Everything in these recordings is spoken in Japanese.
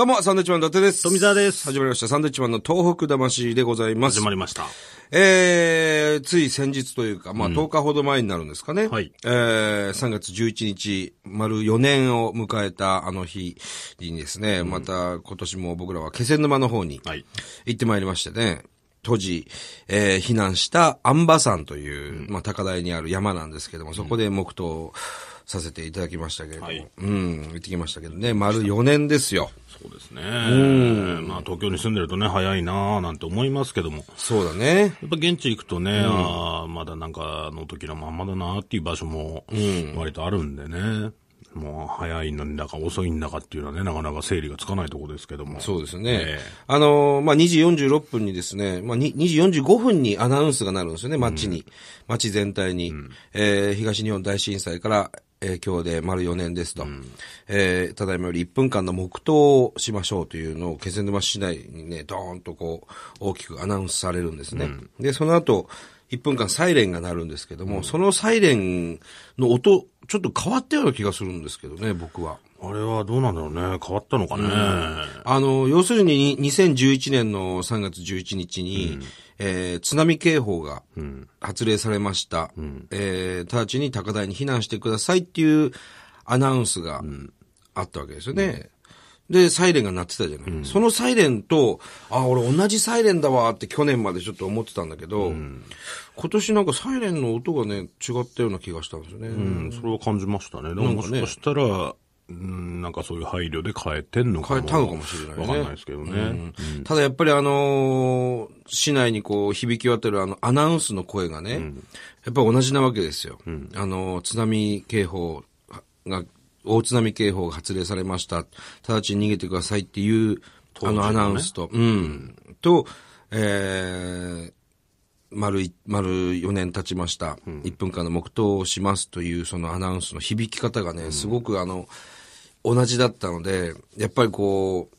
どうも、サンドウィッチマン伊達です。富澤です始まりました。サンドウィッチマンの東北魂でございます。始まりました。えー、つい先日というか、まあ、10日ほど前になるんですかね。はいえー、3月11日、丸4年を迎えたあの日にですね、また今年も僕らは気仙沼の方にはい。行ってまいりましてね、当時、えー避難した安波山という、まあ、高台にある山なんですけども、そこで黙祷させていただきましたけれども、はいうん、行ってきましたけどね、丸4年ですよ。そうですね。まあ、東京に住んでるとね、早いなぁなんて思いますけども。やそうだね。っぱ現地行くとね、ああ、まだなんかあの時のまんまだなっていう場所も割とあるんでね。もう早いのにだか遅いんだかっていうのはね、なかなか整理がつかないところですけども。そうですね。ええあのーまあ、2時46分にですね、まあ、に2時45分にアナウンスがなるんですよね、街に。街全体に。えー東日本大震災から、えー今日で丸4年ですと。えーただいまより1分間の黙祷をしましょうというのを気仙沼市内にね、ドーンとこう、大きくアナウンスされるんですね。で、その後、1分間サイレンが鳴るんですけども、そのサイレンの音、ちょっと変わったような気がするんですけどね、僕は。あれはどうなんだろうね。変わったのかね。あの、要するに2011年の3月11日に、えー津波警報が発令されました。えー直ちに高台に避難してくださいっていうアナウンスがあったわけですよね。で、サイレンが鳴ってたじゃない。そのサイレンと、あ、俺同じサイレンだわって去年までちょっと思ってたんだけど、今年なんかサイレンの音がね、違ったような気がしたんですよね。うん、それは感じましたね。でももしかしたら、うん、なんかそういう配慮で変えてんのかも。変えたのかもしれないねわかんないですけどね。ただやっぱりあのー市内にこう響き渡るあのアナウンスの声がね、やっぱり同じなわけですよ。あのー津波警報が、大津波警報が発令されました。直ちに逃げてくださいっていう、あのアナウンスと、うん、と、えー、丸い、丸4年経ちました。1分間の黙祷をしますというそのアナウンスの響き方がね、すごくあの、同じだったので、やっぱりこう、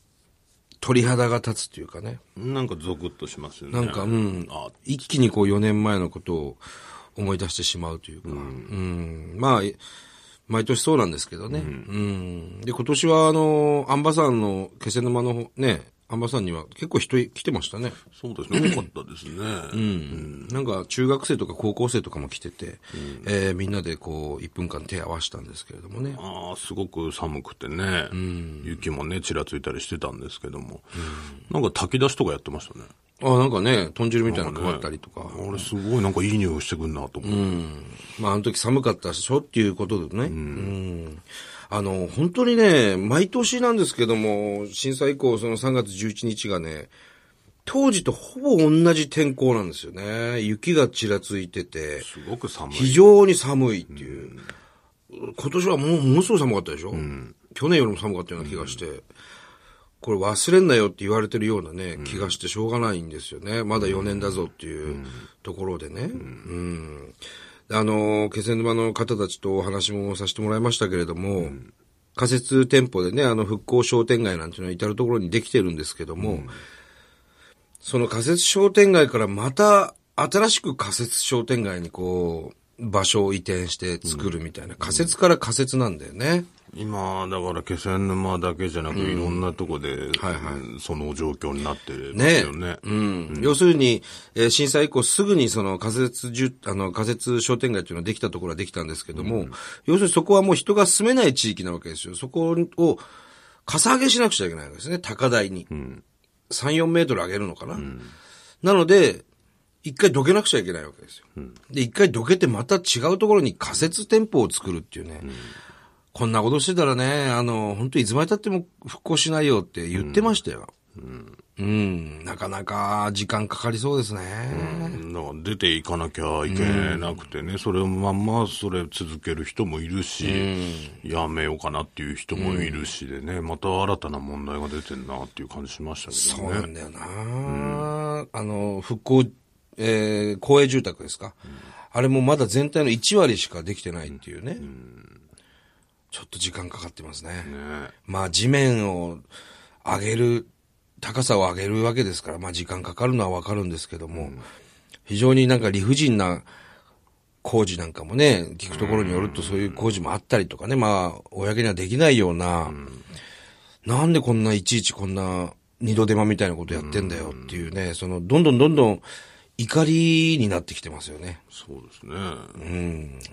鳥肌が立つというかね。なんかゾクッとしますよね。なんか、うんあ、一気にこう4年前のことを思い出してしまうというか、うん、まあ、毎年そうなんですけどね。うん。で、今年はあの、アンバ山の気仙沼の方ね、アンバ山には結構人来てましたね。そうですね。多かったですね。うん。なんか中学生とか高校生とかも来てて、えーみんなでこう1分間手を合わせたんですけれどもね。ああ、すごく寒くてね、雪もね、ちらついたりしてたんですけども、なんか炊き出しとかやってましたね。あなんかね、豚汁みたいなの配ったりとか。あれすごいなんかいい匂いしてくんなと思って。まあ、あの時寒かったでしょっていうことでね。うん。あの、本当にね、毎年なんですけども、震災以降、その3月11日がね、当時とほぼ同じ天候なんですよね。雪がちらついてて、すごく寒い。非常に寒いっていう。今年はもう、ものすごい寒かったでしょ、去年よりも寒かったような気がして、これ忘れんなよって言われてるようなね、気がしてしょうがないんですよね。まだ4年だぞっていうところでね。うん。あの、気仙沼の方たちとお話もさせてもらいましたけれども、仮設店舗でね、あの、復興商店街なんていうのは至るところにできてるんですけども、その仮設商店街からまた新しく仮設商店街にこう、場所を移転して作るみたいな、仮設から仮設なんだよね。今、だから気仙沼だけじゃなく、いろんなとこで、はいはいその状況になってますねよね。うん。要するに、えー震災以降すぐにその仮設住、あの、仮設商店街っていうのができたところはできたんですけども、要するにそこはもう人が住めない地域なわけですよ。そこを、かさ上げしなくちゃいけないわけですね、高台に。3、4メートル上げるのかな。なので、一回どけなくちゃいけないわけですよ。で、一回どけてまた違うところに仮設店舗を作るっていうね。こんなことしてたらね、あの、本当いつまで経っても復興しないよって言ってましたよ。うん、なかなか時間かかりそうですね。だから出ていかなきゃいけなくてね、それをまんまそれ続ける人もいるし、やめようかなっていう人もいるしでね、また新たな問題が出てんなっていう感じしましたそけどね。うなんだよな、あの、復興、えー、公営住宅ですか、あれもまだ全体の1割しかできてないっていうね。ちょっと時間かかってますね。ねまあ地面を上げる、高さを上げるわけですから、まあ時間かかるのはわかるんですけども、非常になんか理不尽な工事なんかもね、聞くところによるとそういう工事もあったりとかね、まあ、公にはできないような、なんでこんないちいちこんな二度手間みたいなことやってんだよっていうね、その、どんどんどんどん怒りになってきてますよね。そうですね。う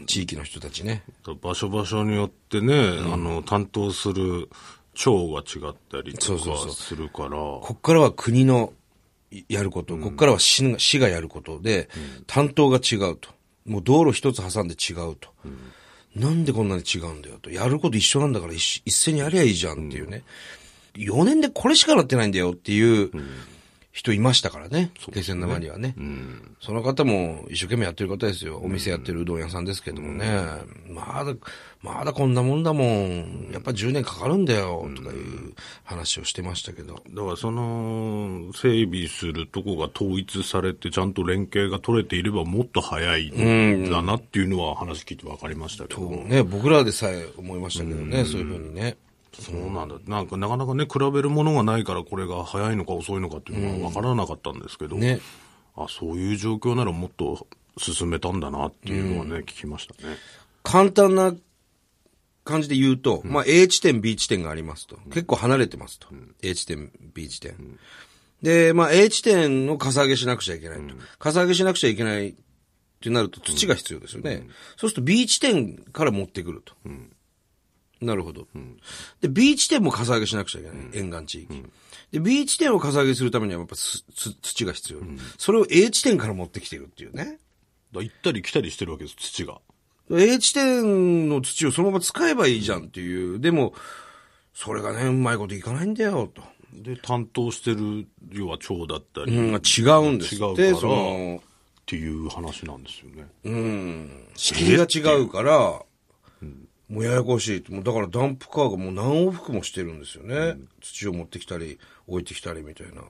ん。地域の人たちね。場所場所によってね、あの、担当する庁が違ったりとそうそうそうかするから、こっからは国のやること、こっからは市が市がやることで、担当が違うと。もう道路一つ挟んで違うと。なんでこんなに違うんだよと。やること一緒なんだから一一斉にやりゃいいじゃんっていうね。4年でこれしかなってないんだよっていう人いましたからね。気仙沼にはね。その方も一生懸命やってる方ですよ。お店やってるうどん屋さんですけどもね。まだ、まだこんなもんだもん。やっぱ10年かかるんだよ。とかいう話をしてましたけど。だからその、整備するとこが統一されて、ちゃんと連携が取れていればもっと早いんだなっていうのは話聞いて分かりましたけど。ね、僕らでさえ思いましたけどね、そういうふうにね。そうなんだ。なんかなかなかね、比べるものがないからこれが早いのか遅いのかっていうのは分からなかったんですけど、ね。あ、そういう状況ならもっと進めたんだなっていうのはね、聞きましたね。簡単な感じで言うと、まあ A 地点、B 地点がありますと。結構離れてますと。A 地点、B 地点。で、まあ A 地点のかさ上げしなくちゃいけないと。かさ上げしなくちゃいけないってなると土が必要ですよね。そうすると B 地点から持ってくると。なるほど。で、B 地点もかさ上げしなくちゃいけない。沿岸地域。で、B 地点をかさ上げするためにはやっぱ土が必要。それを A 地点から持ってきてるっていうね。だ行ったり来たりしてるわけです、土が。A 地点の土をそのまま使えばいいじゃんっていう。でも、それがね、うまいこといかないんだよ、と。で、担当してる、要は町だったり、うん、っ違うんです違うからその、ていう話なんですよね。うん、仕組みが違うから、もうややこしい。もうだからダンプカーがもう何往復もしてるんですよね。土を持ってきたり、置いてきたりみたいな。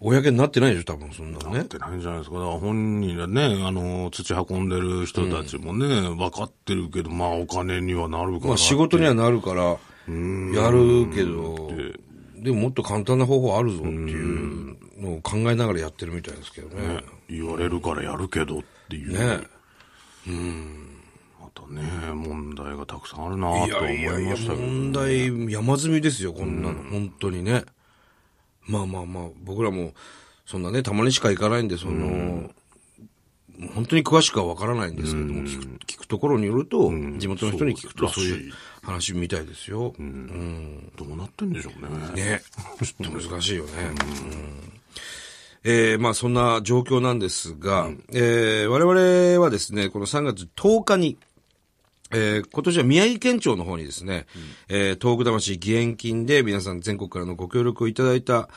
公になってないでしょ、多分そんなのねなっ。てないんじゃないですか。だから本人がね、あの、土運んでる人たちもね、分かってるけど、まあお金にはなるから。まあ仕事にはなるから、やるけど、でももっと簡単な方法あるぞっていうのを考えながらやってるみたいですけどね。言われるからやるけどっていう。ねまたね、問題がたくさんあるなと思いましたけど。問題山積みですよ、こんなの。本当にね。まあまあまあ、僕らも、そんなね、たまにしか行かないんで、その、本当に詳しくはわからないんですけども、聞く聞くところによると、地元の人に聞くとそういそう話みたいですよ。どうなってんでしょうね。ね。ちょっと難しいよね。うんえーまあそんな状況なんですが、えー我々はですね、この3月10日に、えー今年は宮城県庁の方にですね、えー東北魂義援金で皆さん全国からのご協力をいただいた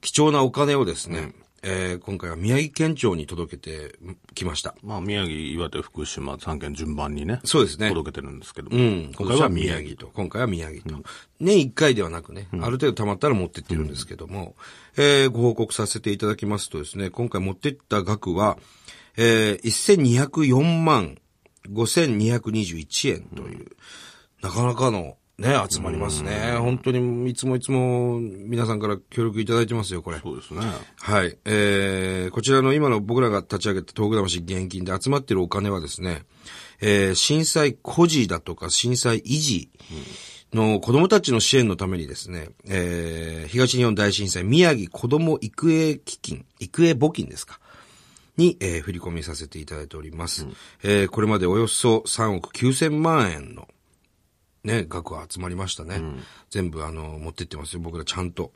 貴重なお金をですね、えー今回は宮城県庁に届けてきました。まあ宮城、岩手、福島、3県順番にね。そうですね届けてるんですけども。うん。今回は宮城と。今回は宮城と。年1回ではなくね、ある程度溜まったら持ってってるんですけども、えーご報告させていただきますとですね、今回持ってった額は、えー1204万5221円という、なかなかのね、集まりますね。本当にいつもいつも皆さんから協力いただいてますよ、これ。そうですね。はい。えー、こちらの今の僕らが立ち上げた東北魂現金で集まってるお金はですね、えー、震災孤児だとか震災維持の子供たちの支援のためにですね、えー、東日本大震災宮城子供育英基金、育英募金ですか。に、えー振り込みさせていただいております。えーこれまでおよそ3億9000万円のね、額は集まりましたね。全部あの、持ってってますよ、僕らちゃんと。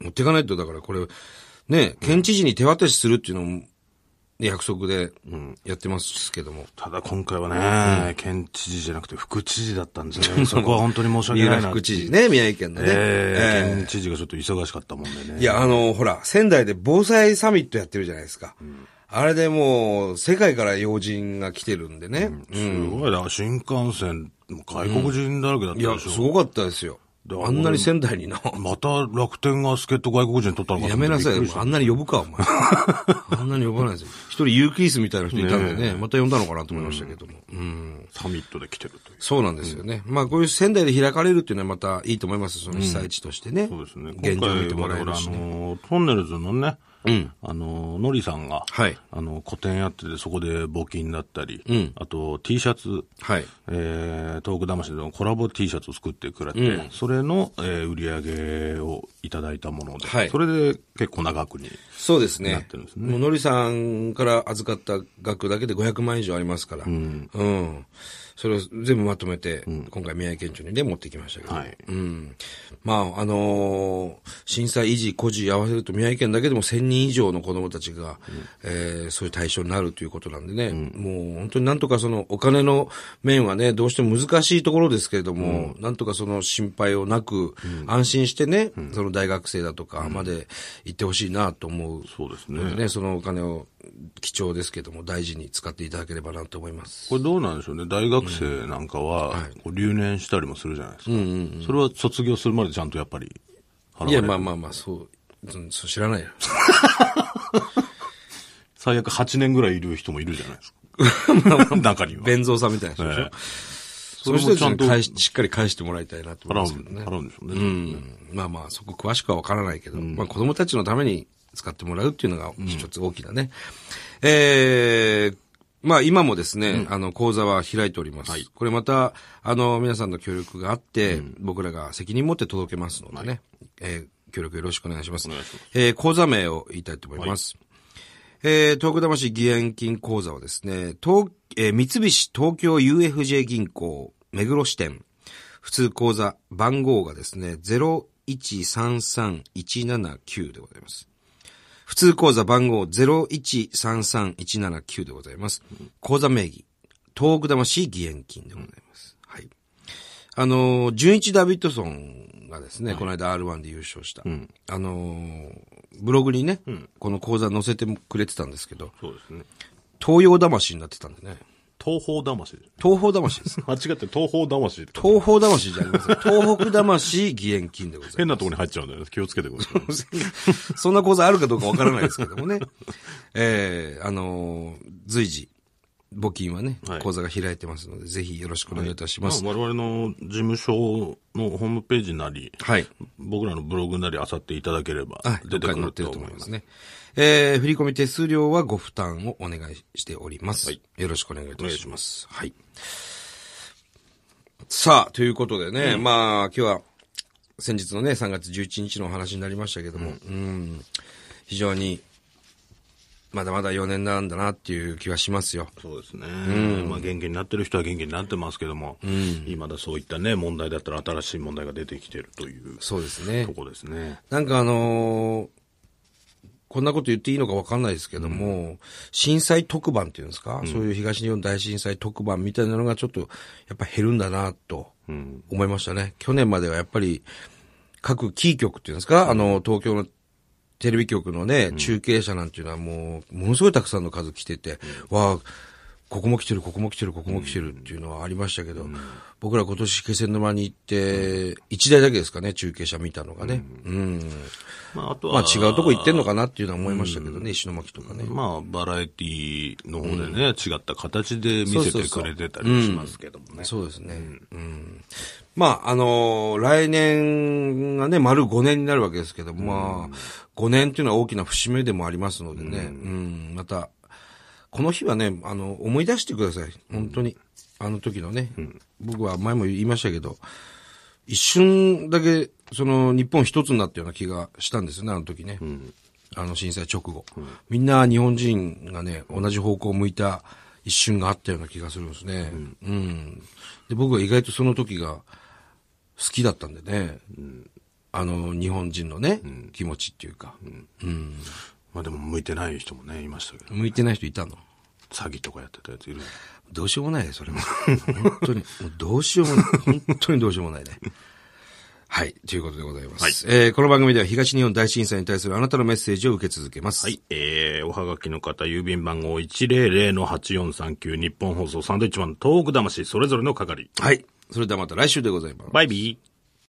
持っていかないと、だからこれ、ね、県知事に手渡しするっていうのも、ね約束でやってますけども。ただ今回はね、県知事じゃなくて副知事だったんですよね。そこは本当に申し訳ないな。副知事ね、宮城県のね。えーえ県知事がちょっと忙しかったもんでね。いや、あの、ほら、仙台で防災サミットやってるじゃないですか。あれでもう、世界から要人が来てるんでね。すごいな、新幹線、外国人だらけだったいや、でしょ。すごかったですよ。あんなに仙台にな。また楽天が助っ人外国人取ったのかやめなさい。あんなに呼ぶか、お前。あんなに呼ばないですよ。一人ユーキースみたいな人いたんでね、また呼んだのかなと思いましたけども。うん。サミットで来てるという。そうなんですよね。まあ、こういう仙台で開かれるっていうのはまたいいと思います。その被災地としてね。そうですね。現状を見てもらえるしね。の、トンネルズのね、あの、のりさんが、はいあの、個展やってて、そこで募金だったり、んあと T シャツ、はい。えー、東北魂のコラボ T シャツを作ってくれて、それの、えー売り上げをいただいたもので、はいそれで結構長くに。そうですね。なってるんですねもうのりさんから預かった額だけで500万以上ありますから。うん。それを全部まとめて、今回宮城県庁にね、持ってきましたけど。はいうん。まあ、あのー震災維持、孤児合わせると宮城県だけでも1000人以上の子供たちが、えーそういう対象になるということなんでね、もう本当になんとかそのお金の面はね、どうしても難しいところですけれども、なんとかその心配をなく、安心してね、その大学生だとかまで行ってほしいなと思う。そうですね。ね、そのお金を貴重ですけども大事に使っていただければなと思います。これどうなんでしょうね。大学生なんかは、こう留年したりもするじゃないですか。それは卒業するまでちゃんとやっぱり払わいや、まあまあまあ、そう、うんそう知らないよ。最悪8年ぐらいいる人もいるじゃないですか。中には。弁蔵さんみたいな人でしょ？ええそういう人たちちゃんとししっかり返してもらいたいなと思いますけどね。払うんでしょうね。うん。まあまあ、そこ詳しくはわからないけど、まあ子供たちのために使ってもらうっていうのが一つ大きなね。えー、まあ今もですね、あの講座は開いております。これまた、あの皆さんの協力があって、僕らが責任持って届けますのでね、えー協力よろしくお願いします。願いしますえー講座名を言いたいと思います。えー、東北魂義援金講座はですね、東、えー三菱東京 UFJ 銀行目黒支店、普通口座番号がですね、0133179でございます。普通口座番号0133179でございます。口座名義、東北魂義援金でございます。はい。あのー、純一ダビッドソンがですね、この間 R1 で優勝した。あのー、ブログにね、この講座載せてくれてたんですけど、そうですね。東洋魂になってたんでね。東方魂。東方魂です。間違って東方魂東方魂じゃありません。東北魂義援金でございます。変なところに入っちゃうんだよね。気をつけてください。そんな講座あるかどうかわからないですけどもね。えー、あのー随時、募金はね、はい講座が開いてますので、ぜひよろしくお願いいたしまあ、ます。我々の事務所のホームページなり、はい。僕らのブログなり漁っていただければはい、出てくると思いますす。と思いまね。えー、振込手数料はご負担をお願いしております。はいよろしくお願いいたします。はい。さあ、ということでね、まあ、今日は、先日のね、3月11日のお話になりましたけども、うん、非常に、まだまだ4年なんだなっていう気はしますよ。そうですね。まあ元気になってる人は元気になってますけども、今だそういったね、問題だったら新しい問題が出てきてるというそうですねと。こですね。なんかあのーこんなこと言っていいのかわかんないですけども、震災特番っていうんですか、そういう東日本大震災特番みたいなのがちょっと、やっぱ減るんだな、と思いましたね。去年まではやっぱり、各キー局っていうんですか、あの、東京のテレビ局のね、中継車なんていうのはもう、ものすごいたくさんの数来てて、わあ、ここも来てる、ここも来てる、ここも来てるっていうのはありましたけど、僕ら今年気仙沼に行って、一台だけですかね、中継車見たのがね。うん。まああとは、まあ違うとこ行ってんのかなっていうのは思いましたけどね、石巻とかね。まあ、バラエティの方でね、違った形で見せてくれてたりしますけどもね。そうですね。うん。まあ、あのー来年がね、丸5年になるわけですけど、まあ、5年っていうのは大きな節目でもありますのでね、うん、また、この日はね、あの、思い出してください。本当に。あの時のね、僕は前も言いましたけど、一瞬だけ、その、日本一つになったような気がしたんですよね、あの時ね。あの震災直後、みんな日本人がね、同じ方向を向いた一瞬があったような気がするんですね。うん。で、僕は意外とその時が好きだったんでね、あの、日本人のね、気持ちっていうか、まあでも向いてない人もね、いましたけど、向いてない人いたの？詐欺とかやってたやついる。どうしようもないね、それも。本当に、もうどうしようもない。本当にどうしようもないね。はい、ということでございます。えーこの番組では東日本大震災に対するあなたのメッセージを受け続けます。はい。えー、おはがきの方、郵便番号100-8439日本放送サンドイッチマン東北魂それぞれの係。はい。それではまた来週でございます。バイビー。